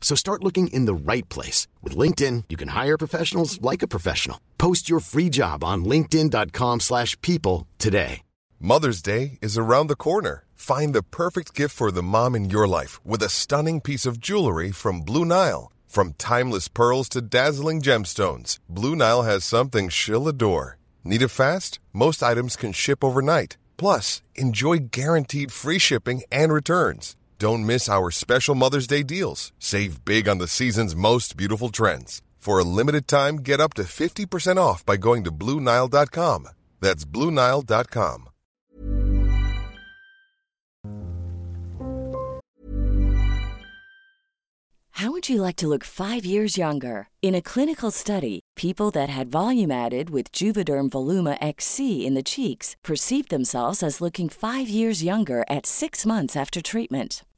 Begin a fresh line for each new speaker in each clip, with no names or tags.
So start looking in the right place. With LinkedIn, you can hire professionals like a professional. Post your free job on linkedin.com slash people today.
Mother's Day is around the corner. Find the perfect gift for the mom in your life with a stunning piece of jewelry from Blue Nile. From timeless pearls to dazzling gemstones, Blue Nile has something she'll adore. Need it fast? Most items can ship overnight. Plus, enjoy guaranteed free shipping and returns. Don't miss our special Mother's Day deals. Save big on the season's most beautiful trends. For a limited time, get up to 50% off by going to BlueNile.com. That's BlueNile.com.
How would you like to look five years younger? In a clinical study, people that had volume added with Juvederm Voluma XC in the cheeks perceived themselves as looking five years younger at six months after treatment.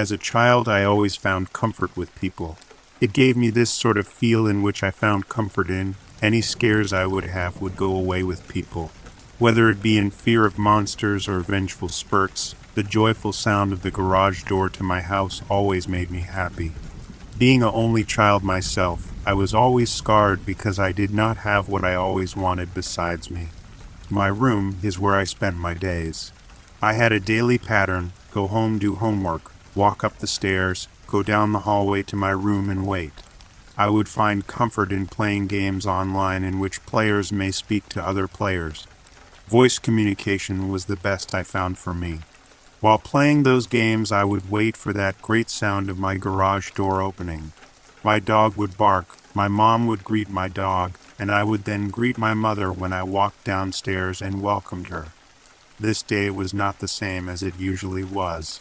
As a child, I always found comfort with people. It gave me this sort of feel in which I found comfort in. Any scares I would have would go away with people. Whether it be in fear of monsters or vengeful spurts, the joyful sound of the garage door to my house always made me happy. Being a only child myself, I was always scarred because I did not have what I always wanted besides me. My room is where I spent my days. I had a daily pattern go home, do homework, walk up the stairs, go down the hallway to my room and wait. I would find comfort in playing games online in which players may speak to other players. Voice communication was the best I found for me. While playing those games, I would wait for that great sound of my garage door opening. My dog would bark, my mom would greet my dog, and I would then greet my mother when I walked downstairs and welcomed her. This day was not the same as it usually was.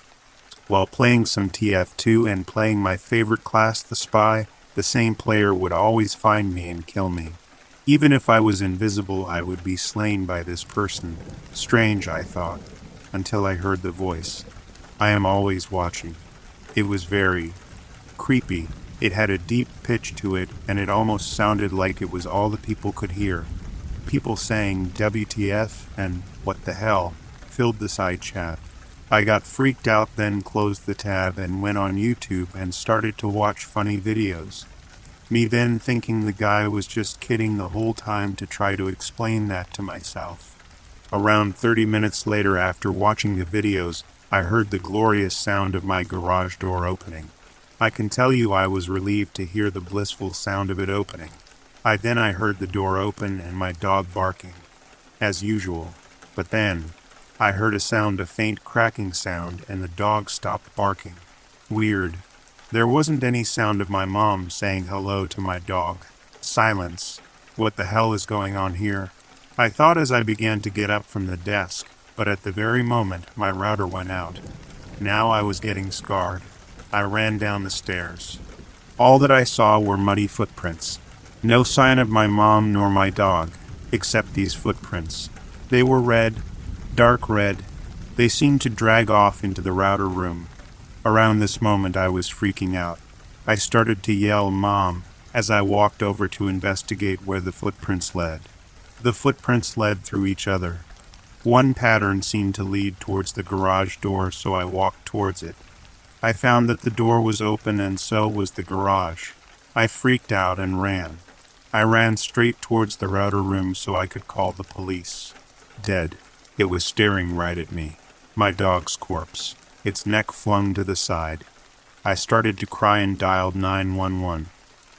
While playing some TF2 and playing my favorite class, the spy, the same player would always find me and kill me. Even if I was invisible, I would be slain by this person. Strange, I thought, until I heard the voice. I am always watching. It was very creepy. It had a deep pitch to it, and it almost sounded like it was all the people could hear. People saying WTF and what the hell filled the side chat. I got freaked out, then closed the tab and went on YouTube and started to watch funny videos. Me then thinking the guy was just kidding the whole time to try to explain that to myself. Around 30 minutes later, after watching the videos, I heard the glorious sound of my garage door opening. I can tell you I was relieved to hear the blissful sound of it opening. I then I heard the door open and my dog barking, as usual. But then, I heard a sound, a faint cracking sound, and the dog stopped barking. Weird. There wasn't any sound of my mom saying hello to my dog. Silence. What the hell is going on here? I thought as I began to get up from the desk, but at the very moment my router went out. Now I was getting scarred. I ran down the stairs. All that I saw were muddy footprints. No sign of my mom nor my dog, except these footprints. They were red, dark red. They seemed to drag off into the router room. Around this moment, I was freaking out. I started to yell, Mom, as I walked over to investigate where the footprints led. The footprints led through each other. One pattern seemed to lead towards the garage door, so I walked towards it. I found that the door was open and so was the garage. I freaked out and ran. I ran straight towards the router room so I could call the police. Dead. It was staring right at me. My dog's corpse, its neck flung to the side. I started to cry and dialed 911.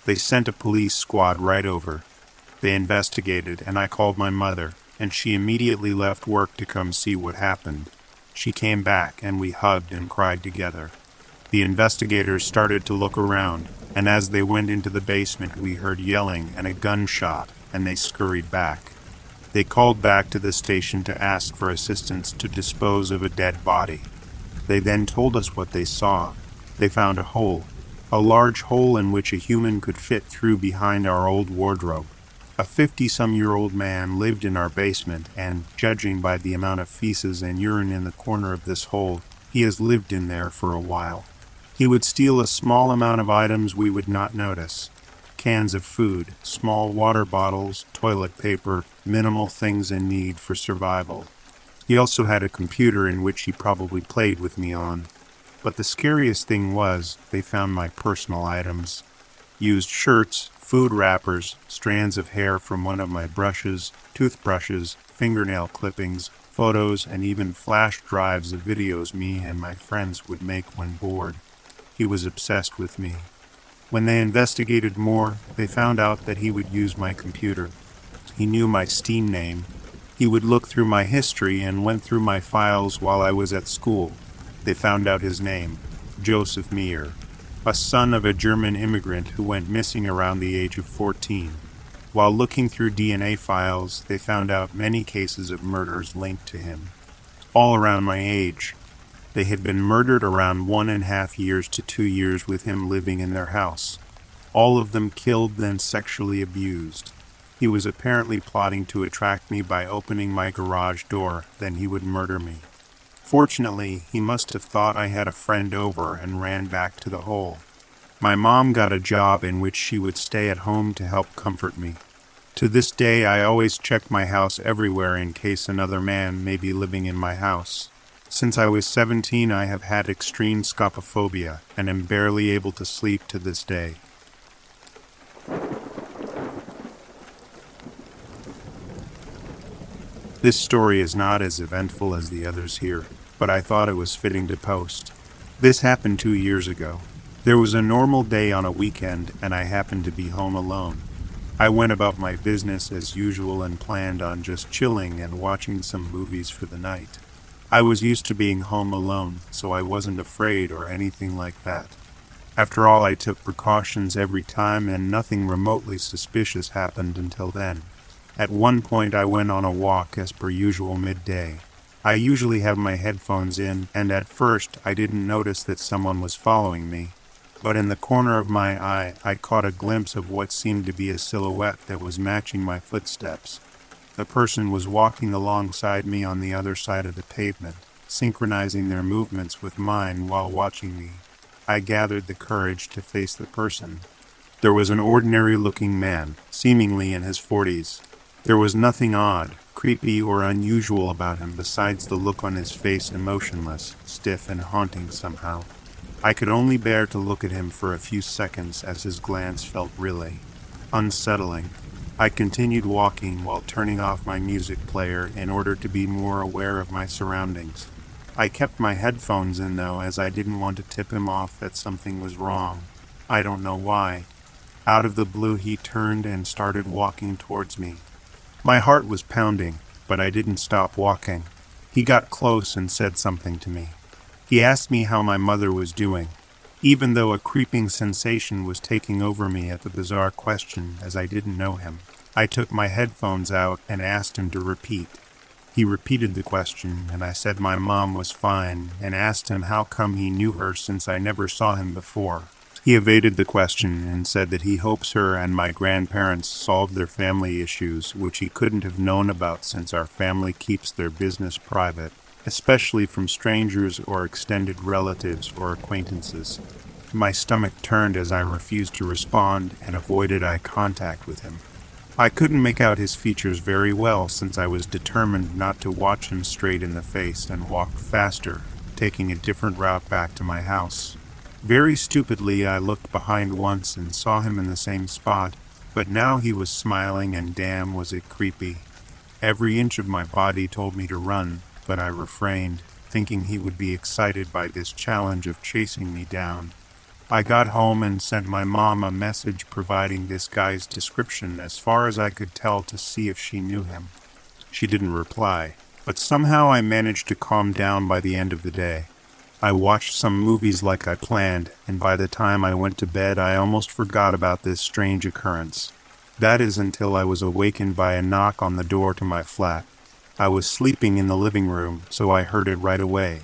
They sent a police squad right over. They investigated, and I called my mother, and she immediately left work to come see what happened. She came back, and we hugged and cried together. The investigators started to look around, and as they went into the basement, we heard yelling and a gunshot, and they scurried back. They called back to the station to ask for assistance to dispose of a dead body. They then told us what they saw. They found a hole, a large hole in which a human could fit through behind our old wardrobe. A fifty some year old man lived in our basement, and, judging by the amount of feces and urine in the corner of this hole, he has lived in there for a while. He would steal a small amount of items we would not notice cans of food, small water bottles, toilet paper, minimal things in need for survival. He also had a computer in which he probably played with me on. But the scariest thing was, they found my personal items used shirts, food wrappers, strands of hair from one of my brushes, toothbrushes, fingernail clippings, photos, and even flash drives of videos me and my friends would make when bored. He was obsessed with me. When they investigated more, they found out that he would use my computer. He knew my Steam name. He would look through my history and went through my files while I was at school. They found out his name Joseph Meyer, a son of a German immigrant who went missing around the age of 14. While looking through DNA files, they found out many cases of murders linked to him, all around my age. They had been murdered around one and a half years to two years with him living in their house. All of them killed, then sexually abused. He was apparently plotting to attract me by opening my garage door, then he would murder me. Fortunately, he must have thought I had a friend over and ran back to the hole. My mom got a job in which she would stay at home to help comfort me. To this day, I always check my house everywhere in case another man may be living in my house. Since I was 17, I have had extreme scopophobia and am barely able to sleep to this day. This story is not as eventful as the others here, but I thought it was fitting to post. This happened two years ago. There was a normal day on a weekend, and I happened to be home alone. I went about my business as usual and planned on just chilling and watching some movies for the night. I was used to being home alone, so I wasn't afraid or anything like that. After all, I took precautions every time, and nothing remotely suspicious happened until then. At one point, I went on a walk as per usual midday. I usually have my headphones in, and at first I didn't notice that someone was following me. But in the corner of my eye, I caught a glimpse of what seemed to be a silhouette that was matching my footsteps. The person was walking alongside me on the other side of the pavement, synchronizing their movements with mine while watching me. I gathered the courage to face the person. There was an ordinary looking man, seemingly in his forties. There was nothing odd, creepy, or unusual about him besides the look on his face emotionless, stiff, and haunting somehow. I could only bear to look at him for a few seconds as his glance felt really unsettling. I continued walking while turning off my music player in order to be more aware of my surroundings. I kept my headphones in though, as I didn't want to tip him off that something was wrong. I don't know why. Out of the blue, he turned and started walking towards me. My heart was pounding, but I didn't stop walking. He got close and said something to me. He asked me how my mother was doing, even though a creeping sensation was taking over me at the bizarre question as I didn't know him. I took my headphones out and asked him to repeat. He repeated the question, and I said my mom was fine and asked him how come he knew her since I never saw him before. He evaded the question and said that he hopes her and my grandparents solved their family issues, which he couldn't have known about since our family keeps their business private, especially from strangers or extended relatives or acquaintances. My stomach turned as I refused to respond and avoided eye contact with him. I couldn't make out his features very well since I was determined not to watch him straight in the face and walked faster, taking a different route back to my house. Very stupidly, I looked behind once and saw him in the same spot, but now he was smiling and damn was it creepy. Every inch of my body told me to run, but I refrained, thinking he would be excited by this challenge of chasing me down. I got home and sent my mom a message providing this guy's description as far as I could tell to see if she knew him. She didn't reply, but somehow I managed to calm down by the end of the day. I watched some movies like I planned, and by the time I went to bed, I almost forgot about this strange occurrence. That is until I was awakened by a knock on the door to my flat. I was sleeping in the living room, so I heard it right away.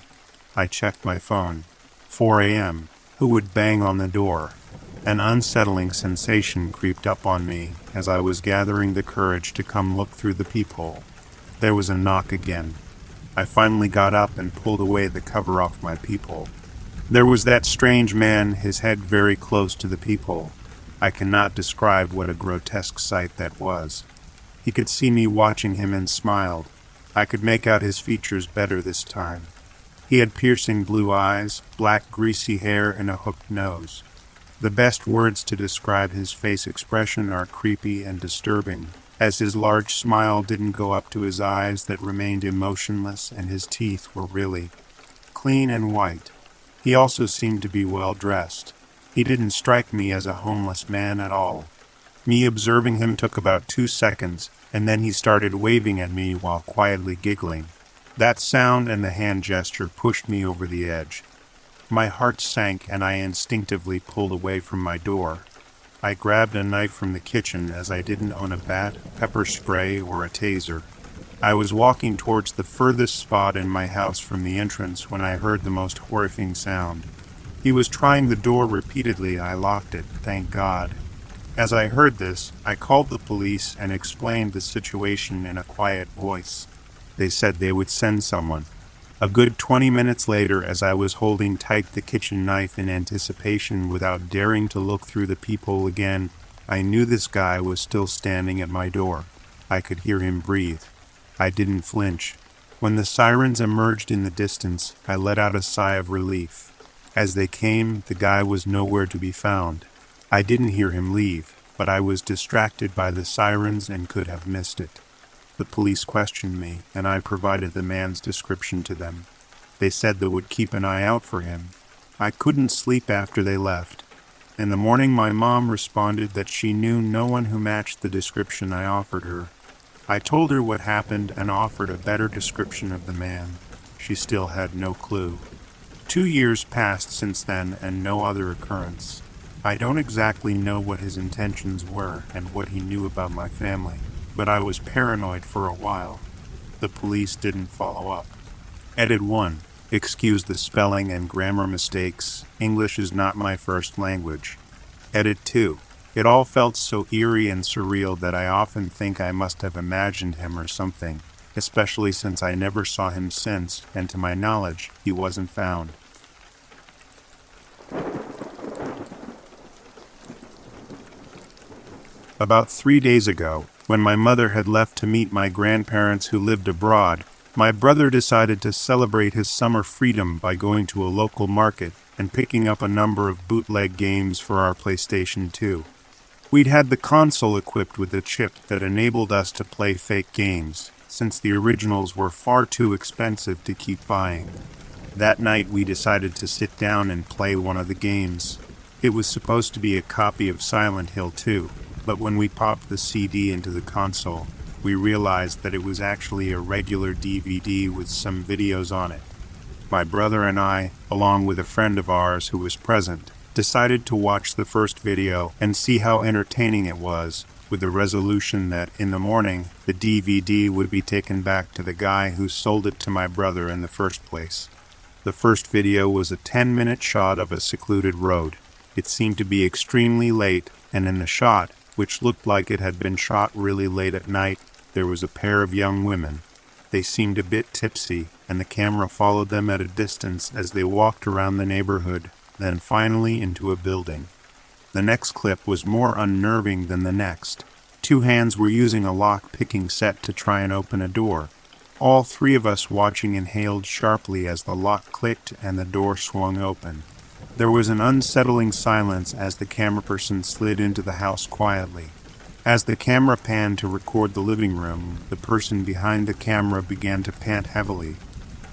I checked my phone. 4 a.m. Who would bang on the door? An unsettling sensation creeped up on me as I was gathering the courage to come look through the peephole. There was a knock again. I finally got up and pulled away the cover off my peephole. There was that strange man, his head very close to the peephole. I cannot describe what a grotesque sight that was. He could see me watching him and smiled. I could make out his features better this time. He had piercing blue eyes, black greasy hair, and a hooked nose. The best words to describe his face expression are creepy and disturbing as his large smile didn't go up to his eyes that remained emotionless and his teeth were really clean and white. He also seemed to be well dressed. He didn't strike me as a homeless man at all. Me observing him took about two seconds, and then he started waving at me while quietly giggling. That sound and the hand gesture pushed me over the edge. My heart sank and I instinctively pulled away from my door. I grabbed a knife from the kitchen as I didn't own a bat, pepper spray, or a taser. I was walking towards the furthest spot in my house from the entrance when I heard the most horrifying sound. He was trying the door repeatedly. I locked it, thank God. As I heard this, I called the police and explained the situation in a quiet voice. They said they would send someone. A good twenty minutes later, as I was holding tight the kitchen knife in anticipation without daring to look through the peephole again, I knew this guy was still standing at my door. I could hear him breathe. I didn't flinch. When the sirens emerged in the distance, I let out a sigh of relief. As they came, the guy was nowhere to be found. I didn't hear him leave, but I was distracted by the sirens and could have missed it. The police questioned me, and I provided the man's description to them. They said they would keep an eye out for him. I couldn't sleep after they left. In the morning, my mom responded that she knew no one who matched the description I offered her. I told her what happened and offered a better description of the man. She still had no clue. Two years passed since then and no other occurrence. I don't exactly know what his intentions were and what he knew about my family but I was paranoid for a while. The police didn't follow up. Edit 1. Excuse the spelling and grammar mistakes. English is not my first language. Edit 2. It all felt so eerie and surreal that I often think I must have imagined him or something, especially since I never saw him since, and to my knowledge, he wasn't found. About three days ago, when my mother had left to meet my grandparents who lived abroad, my brother decided to celebrate his summer freedom by going to a local market and picking up a number of bootleg games for our PlayStation 2. We'd had the console equipped with a chip that enabled us to play fake games, since the originals were far too expensive to keep buying. That night, we decided to sit down and play one of the games. It was supposed to be a copy of Silent Hill 2, but when we popped the CD into the console, we realized that it was actually a regular DVD with some videos on it. My brother and I, along with a friend of ours who was present, decided to watch the first video and see how entertaining it was, with the resolution that in the morning the DVD would be taken back to the guy who sold it to my brother in the first place. The first video was a 10 minute shot of a secluded road. It seemed to be extremely late, and in the shot, which looked like it had been shot really late at night, there was a pair of young women. They seemed a bit tipsy, and the camera followed them at a distance as they walked around the neighborhood, then finally into a building. The next clip was more unnerving than the next. Two hands were using a lock picking set to try and open a door. All three of us watching inhaled sharply as the lock clicked and the door swung open. There was an unsettling silence as the camera person slid into the house quietly. As the camera panned to record the living room, the person behind the camera began to pant heavily.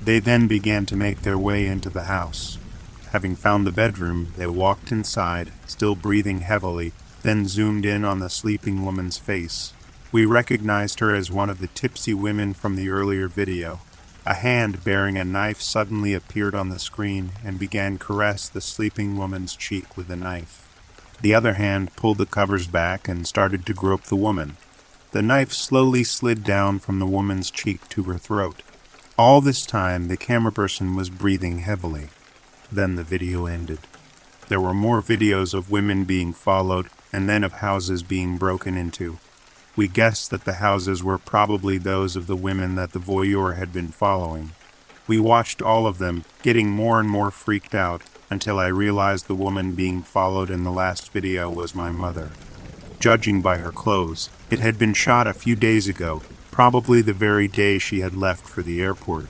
They then began to make their way into the house. Having found the bedroom, they walked inside, still breathing heavily, then zoomed in on the sleeping woman's face. We recognized her as one of the tipsy women from the earlier video. A hand bearing a knife suddenly appeared on the screen and began caress the sleeping woman's cheek with a knife. The other hand pulled the covers back and started to grope the woman. The knife slowly slid down from the woman's cheek to her throat. All this time, the camera person was breathing heavily. Then the video ended. There were more videos of women being followed and then of houses being broken into. We guessed that the houses were probably those of the women that the voyeur had been following. We watched all of them, getting more and more freaked out, until I realized the woman being followed in the last video was my mother. Judging by her clothes, it had been shot a few days ago, probably the very day she had left for the airport.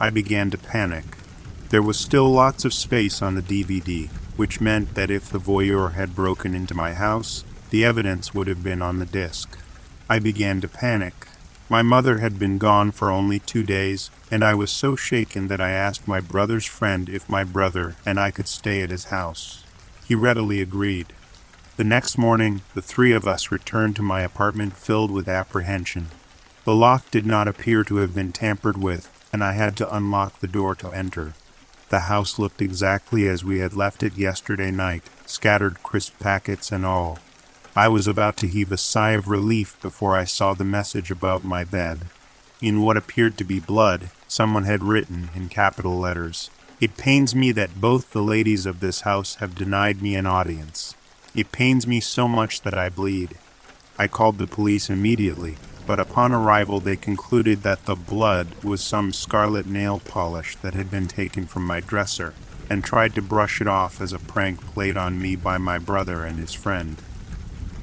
I began to panic. There was still lots of space on the DVD, which meant that if the voyeur had broken into my house, the evidence would have been on the disc. I began to panic. My mother had been gone for only two days, and I was so shaken that I asked my brother's friend if my brother and I could stay at his house. He readily agreed. The next morning, the three of us returned to my apartment filled with apprehension. The lock did not appear to have been tampered with, and I had to unlock the door to enter. The house looked exactly as we had left it yesterday night, scattered crisp packets and all. I was about to heave a sigh of relief before I saw the message above my bed. In what appeared to be blood, someone had written in capital letters, It pains me that both the ladies of this house have denied me an audience. It pains me so much that I bleed. I called the police immediately, but upon arrival they concluded that the blood was some scarlet nail polish that had been taken from my dresser, and tried to brush it off as a prank played on me by my brother and his friend.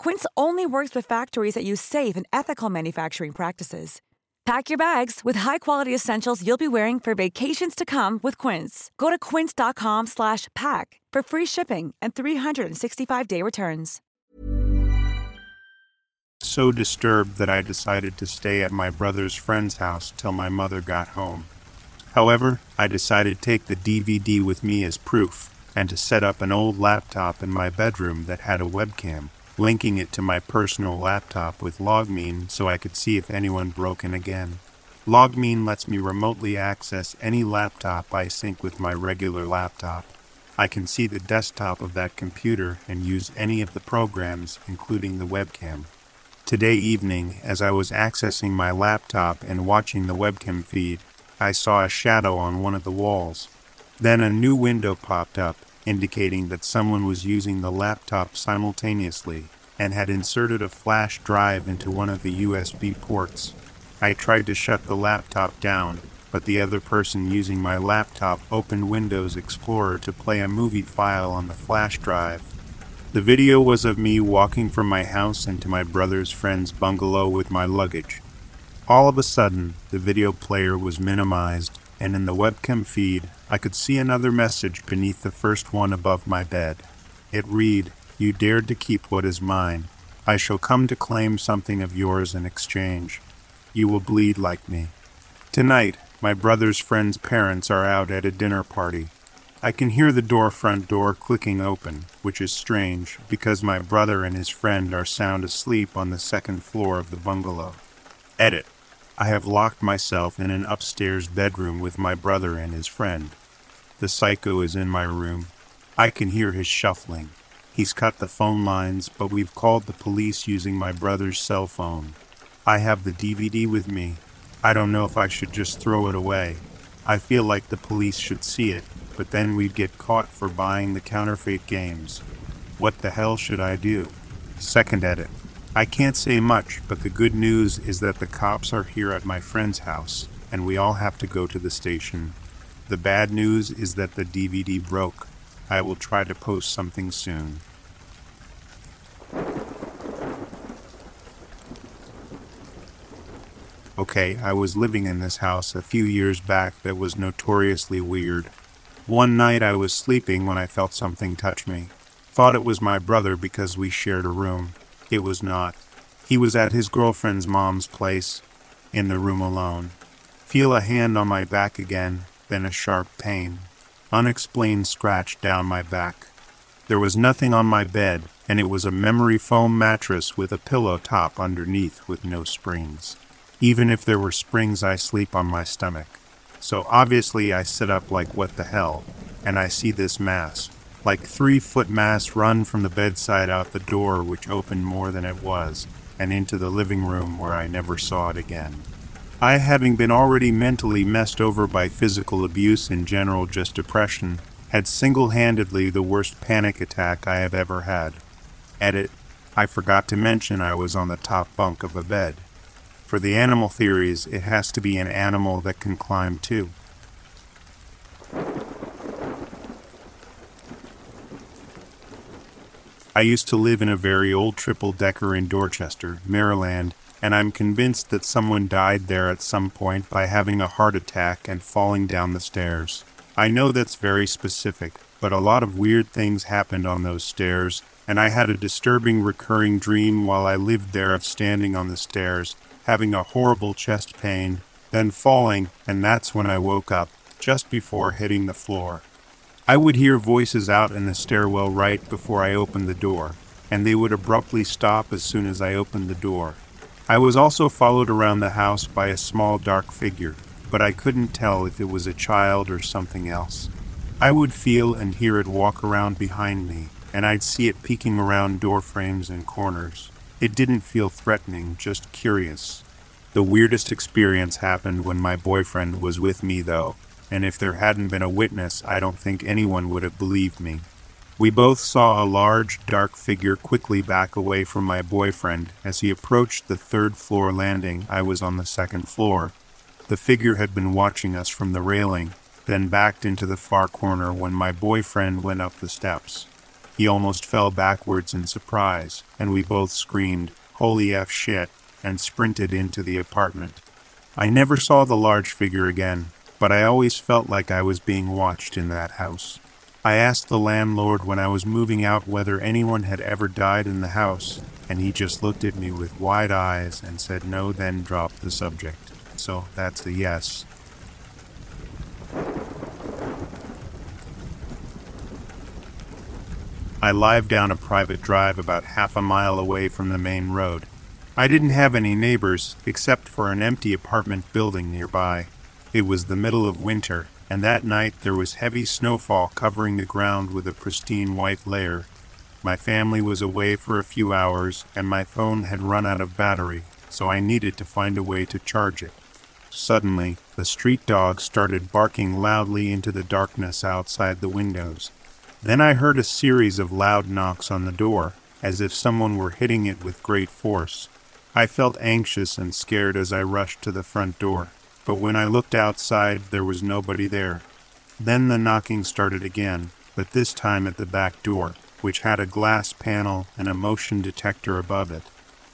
Quince only works with factories that use safe and ethical manufacturing practices. Pack your bags with high-quality essentials you'll be wearing for vacations to come with Quince. Go to quince.com/pack for free shipping and 365-day returns.
So disturbed that I decided to stay at my brother's friend's house till my mother got home. However, I decided to take the DVD with me as proof and to set up an old laptop in my bedroom that had a webcam linking it to my personal laptop with Logmein so I could see if anyone broke in again. Logmein lets me remotely access any laptop I sync with my regular laptop. I can see the desktop of that computer and use any of the programs, including the webcam. Today evening, as I was accessing my laptop and watching the webcam feed, I saw a shadow on one of the walls. Then a new window popped up indicating that someone was using the laptop simultaneously and had inserted a flash drive into one of the USB ports. I tried to shut the laptop down, but the other person using my laptop opened Windows Explorer to play a movie file on the flash drive. The video was of me walking from my house into my brother's friend's bungalow with my luggage. All of a sudden, the video player was minimized and in the webcam feed, I could see another message beneath the first one above my bed. It read, You dared to keep what is mine. I shall come to claim something of yours in exchange. You will bleed like me. Tonight, my brother's friend's parents are out at a dinner party. I can hear the door front door clicking open, which is strange because my brother and his friend are sound asleep on the second floor of the bungalow. Edit. I have locked myself in an upstairs bedroom with my brother and his friend. The psycho is in my room. I can hear his shuffling. He's cut the phone lines, but we've called the police using my brother's cell phone. I have the DVD with me. I don't know if I should just throw it away. I feel like the police should see it, but then we'd get caught for buying the counterfeit games. What the hell should I do? Second edit. I can't say much, but the good news is that the cops are here at my friend's house, and we all have to go to the station. The bad news is that the DVD broke. I will try to post something soon. Okay, I was living in this house a few years back that was notoriously weird. One night I was sleeping when I felt something touch me. Thought it was my brother because we shared a room. It was not. He was at his girlfriend's mom's place, in the room alone. Feel a hand on my back again, then a sharp pain. Unexplained scratch down my back. There was nothing on my bed, and it was a memory foam mattress with a pillow top underneath with no springs. Even if there were springs, I sleep on my stomach. So obviously I sit up like what the hell, and I see this mass, like three foot mass run from the bedside out the door, which opened more than it was, and into the living room where I never saw it again. I, having been already mentally messed over by physical abuse and general just depression, had single handedly the worst panic attack I have ever had. Edit, I forgot to mention I was on the top bunk of a bed. For the animal theories, it has to be an animal that can climb too. I used to live in a very old triple decker in Dorchester, Maryland, and I'm convinced that someone died there at some point by having a heart attack and falling down the stairs. I know that's very specific, but a lot of weird things happened on those stairs, and I had a disturbing recurring dream while I lived there of standing on the stairs, having a horrible chest pain, then falling, and that's when I woke up, just before hitting the floor. I would hear voices out in the stairwell right before I opened the door, and they would abruptly stop as soon as I opened the door. I was also followed around the house by a small dark figure, but I couldn't tell if it was a child or something else. I would feel and hear it walk around behind me, and I'd see it peeking around door frames and corners. It didn't feel threatening, just curious. The weirdest experience happened when my boyfriend was with me, though and if there hadn't been a witness, I don't think anyone would have believed me. We both saw a large, dark figure quickly back away from my boyfriend. As he approached the third floor landing, I was on the second floor. The figure had been watching us from the railing, then backed into the far corner when my boyfriend went up the steps. He almost fell backwards in surprise, and we both screamed, Holy F shit, and sprinted into the apartment. I never saw the large figure again, but I always felt like I was being watched in that house. I asked the landlord when I was moving out whether anyone had ever died in the house, and he just looked at me with wide eyes and said no, then dropped the subject. So that's a yes. I live down a private drive about half a mile away from the main road. I didn't have any neighbors except for an empty apartment building nearby. It was the middle of winter, and that night there was heavy snowfall covering the ground with a pristine white layer. My family was away for a few hours, and my phone had run out of battery, so I needed to find a way to charge it. Suddenly, the street dog started barking loudly into the darkness outside the windows. Then I heard a series of loud knocks on the door, as if someone were hitting it with great force. I felt anxious and scared as I rushed to the front door, but when I looked outside, there was nobody there. Then the knocking started again, but this time at the back door, which had a glass panel and a motion detector above it.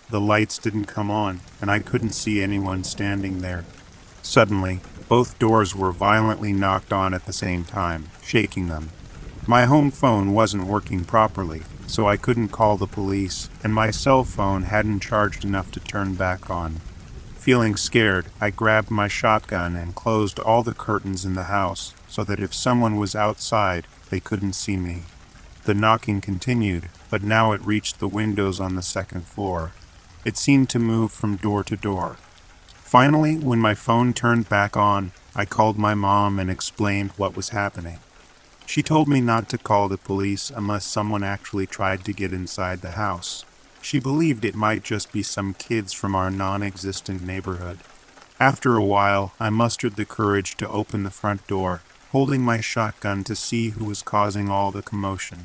The lights didn't come on, and I couldn't see anyone standing there. Suddenly, both doors were violently knocked on at the same time, shaking them. My home phone wasn't working properly, so I couldn't call the police, and my cell phone hadn't charged enough to turn back on. Feeling scared, I grabbed my shotgun and closed all the curtains in the house so that if someone was outside, they couldn't see me. The knocking continued, but now it reached the windows on the second floor. It seemed to move from door to door. Finally, when my phone turned back on, I called my mom and explained what was happening. She told me not to call the police unless someone actually tried to get inside the house. She believed it might just be some kids from our non existent neighborhood. After a while, I mustered the courage to open the front door, holding my shotgun to see who was causing all the commotion.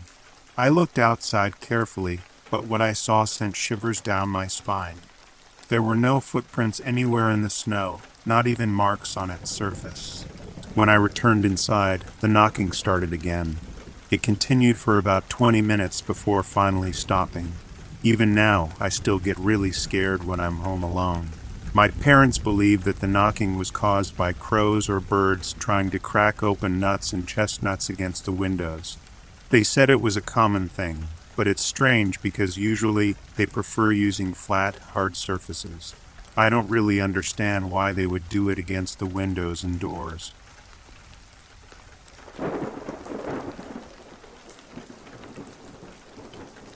I looked outside carefully, but what I saw sent shivers down my spine. There were no footprints anywhere in the snow, not even marks on its surface. When I returned inside, the knocking started again. It continued for about 20 minutes before finally stopping. Even now, I still get really scared when I'm home alone. My parents believe that the knocking was caused by crows or birds trying to crack open nuts and chestnuts against the windows. They said it was a common thing, but it's strange because usually they prefer using flat, hard surfaces. I don't really understand why they would do it against the windows and doors.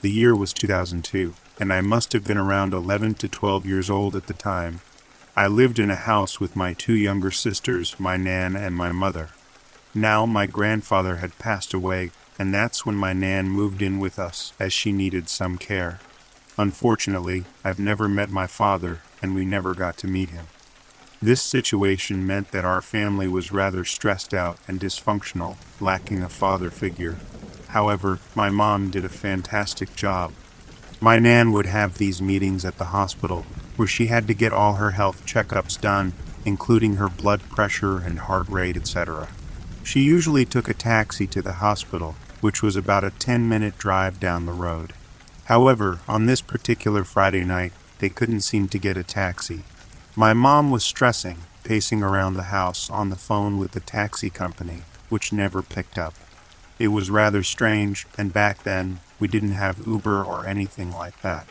The year was 2002, and I must have been around 11 to 12 years old at the time. I lived in a house with my two younger sisters, my nan and my mother. Now my grandfather had passed away, and that's when my nan moved in with us as she needed some care. Unfortunately, I've never met my father, and we never got to meet him. This situation meant that our family was rather stressed out and dysfunctional, lacking a father figure. However, my mom did a fantastic job. My nan would have these meetings at the hospital where she had to get all her health checkups done, including her blood pressure and heart rate, etc. She usually took a taxi to the hospital, which was about a 10 minute drive down the road. However, on this particular Friday night, they couldn't seem to get a taxi. My mom was stressing, pacing around the house on the phone with the taxi company, which never picked up. It was rather strange, and back then, we didn't have Uber or anything like that.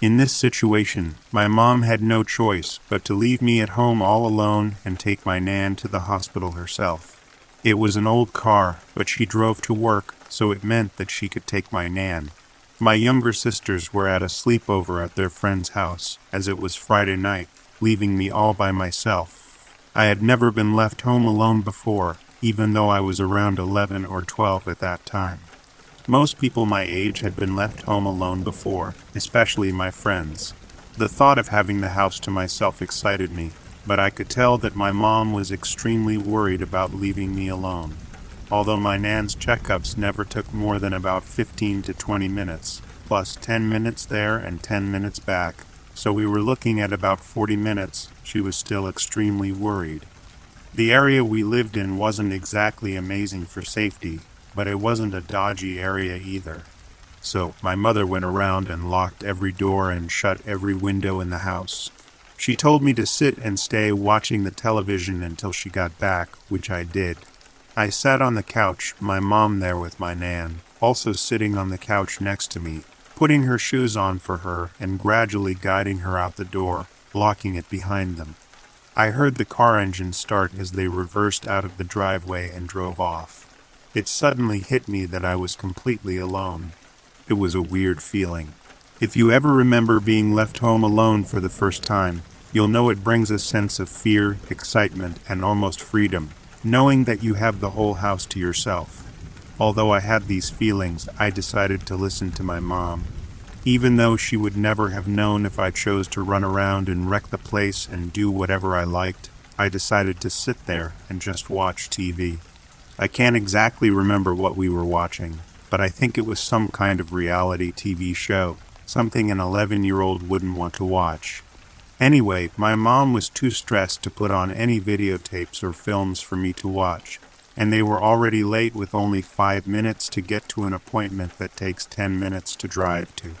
In this situation, my mom had no choice but to leave me at home all alone and take my Nan to the hospital herself. It was an old car, but she drove to work, so it meant that she could take my Nan. My younger sisters were at a sleepover at their friend's house, as it was Friday night, leaving me all by myself. I had never been left home alone before, even though I was around 11 or 12 at that time. Most people my age had been left home alone before, especially my friends. The thought of having the house to myself excited me, but I could tell that my mom was extremely worried about leaving me alone. Although my Nan's checkups never took more than about 15 to 20 minutes, plus 10 minutes there and 10 minutes back, so we were looking at about 40 minutes, she was still extremely worried. The area we lived in wasn't exactly amazing for safety, but it wasn't a dodgy area either. so my mother went around and locked every door and shut every window in the house. She told me to sit and stay watching the television until she got back, which I did. I sat on the couch, my mom there with my Nan, also sitting on the couch next to me, putting her shoes on for her and gradually guiding her out the door, locking it behind them. I heard the car engine start as they reversed out of the driveway and drove off. It suddenly hit me that I was completely alone. It was a weird feeling. If you ever remember being left home alone for the first time, you'll know it brings a sense of fear, excitement, and almost freedom, knowing that you have the whole house to yourself. Although I had these feelings, I decided to listen to my mom. Even though she would never have known if I chose to run around and wreck the place and do whatever I liked, I decided to sit there and just watch TV. I can't exactly remember what we were watching, but I think it was some kind of reality TV show, something an 11 year old wouldn't want to watch. Anyway, my mom was too stressed to put on any videotapes or films for me to watch, and they were already late with only five minutes to get to an appointment that takes 10 minutes to drive to.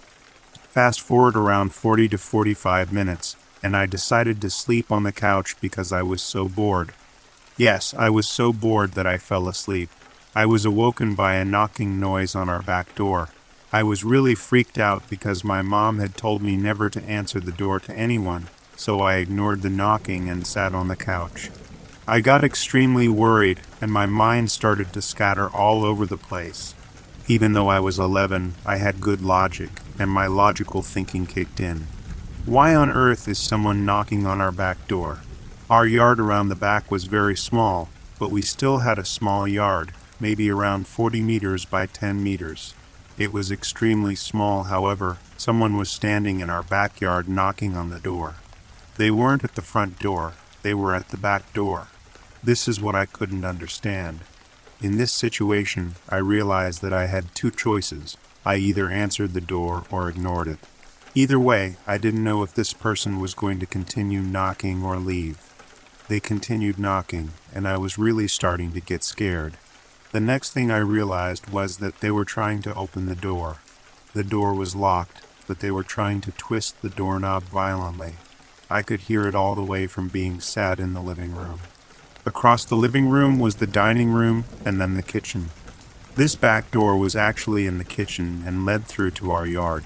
Fast forward around 40 to 45 minutes, and I decided to sleep on the couch because I was so bored. Yes, I was so bored that I fell asleep. I was awoken by a knocking noise on our back door. I was really freaked out because my mom had told me never to answer the door to anyone, so I ignored the knocking and sat on the couch. I got extremely worried, and my mind started to scatter all over the place. Even though I was 11, I had good logic, and my logical thinking kicked in. Why on earth is someone knocking on our back door? Our yard around the back was very small, but we still had a small yard, maybe around 40 meters by 10 meters. It was extremely small, however, someone was standing in our backyard knocking on the door. They weren't at the front door, they were at the back door. This is what I couldn't understand. In this situation, I realized that I had two choices. I either answered the door or ignored it. Either way, I didn't know if this person was going to continue knocking or leave. They continued knocking, and I was really starting to get scared. The next thing I realized was that they were trying to open the door. The door was locked, but they were trying to twist the doorknob violently. I could hear it all the way from being sat in the living room. Across the living room was the dining room and then the kitchen. This back door was actually in the kitchen and led through to our yard.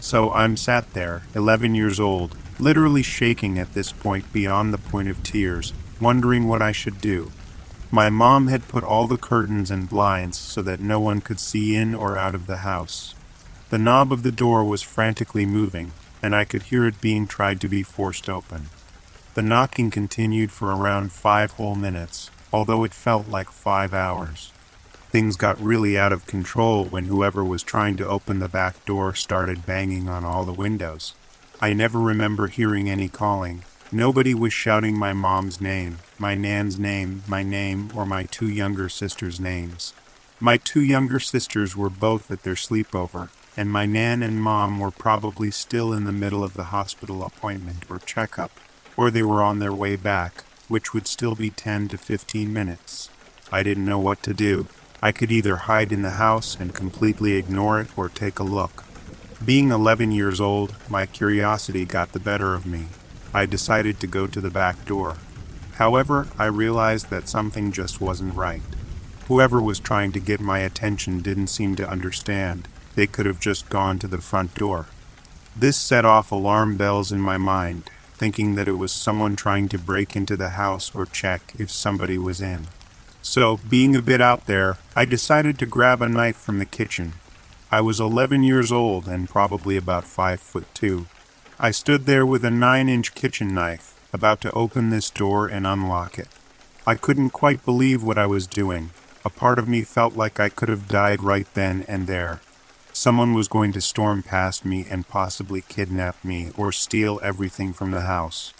So I'm sat there, 11 years old, literally shaking at this point beyond the point of tears, wondering what I should do. My mom had put all the curtains and blinds so that no one could see in or out of the house. The knob of the door was frantically moving, and I could hear it being tried to be forced open. The knocking continued for around five whole minutes, although it felt like five hours. Things got really out of control when whoever was trying to open the back door started banging on all the windows. I never remember hearing any calling. Nobody was shouting my mom's name, my Nan's name, my name, or my two younger sisters' names. My two younger sisters were both at their sleepover, and my Nan and Mom were probably still in the middle of the hospital appointment or checkup or they were on their way back, which would still be 10 to 15 minutes. I didn't know what to do. I could either hide in the house and completely ignore it or take a look. Being 11 years old, my curiosity got the better of me. I decided to go to the back door. However, I realized that something just wasn't right. Whoever was trying to get my attention didn't seem to understand. They could have just gone to the front door. This set off alarm bells in my mind, thinking that it was someone trying to break into the house or check if somebody was in. So, being a bit out there, I decided to grab a knife from the kitchen. I was 11 years old and probably about 5 foot 2. I stood there with a 9 inch kitchen knife, about to open this door and unlock it. I couldn't quite believe what I was doing. A part of me felt like I could have died right then and there. Someone was going to storm past me and possibly kidnap me or steal everything from the house.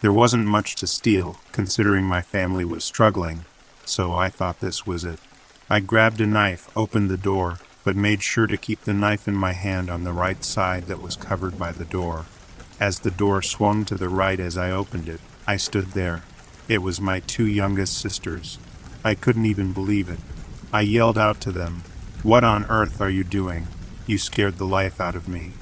There wasn't much to steal, considering my family was struggling, so I thought this was it. I grabbed a knife, opened the door, but made sure to keep the knife in my hand on the right side that was covered by the door. As the door swung to the right as I opened it, I stood there. It was my two youngest sisters. I couldn't even believe it. I yelled out to them, What on earth are you doing? You scared the life out of me.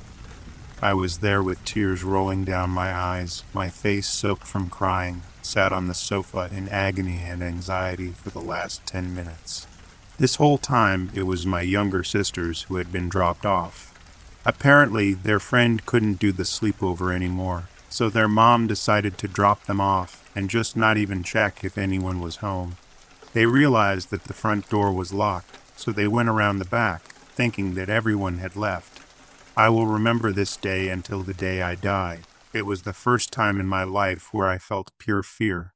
I was there with tears rolling down my eyes, my face soaked from crying, sat on the sofa in agony and anxiety for the last ten minutes. This whole time, it was my younger sisters who had been dropped off. Apparently, their friend couldn't do the sleepover anymore, so their mom decided to drop them off and just not even check if anyone was home. They realized that the front door was locked, so they went around the back, thinking that everyone had left. I will remember this day until the day I die. It was the first time in my life where I felt pure fear.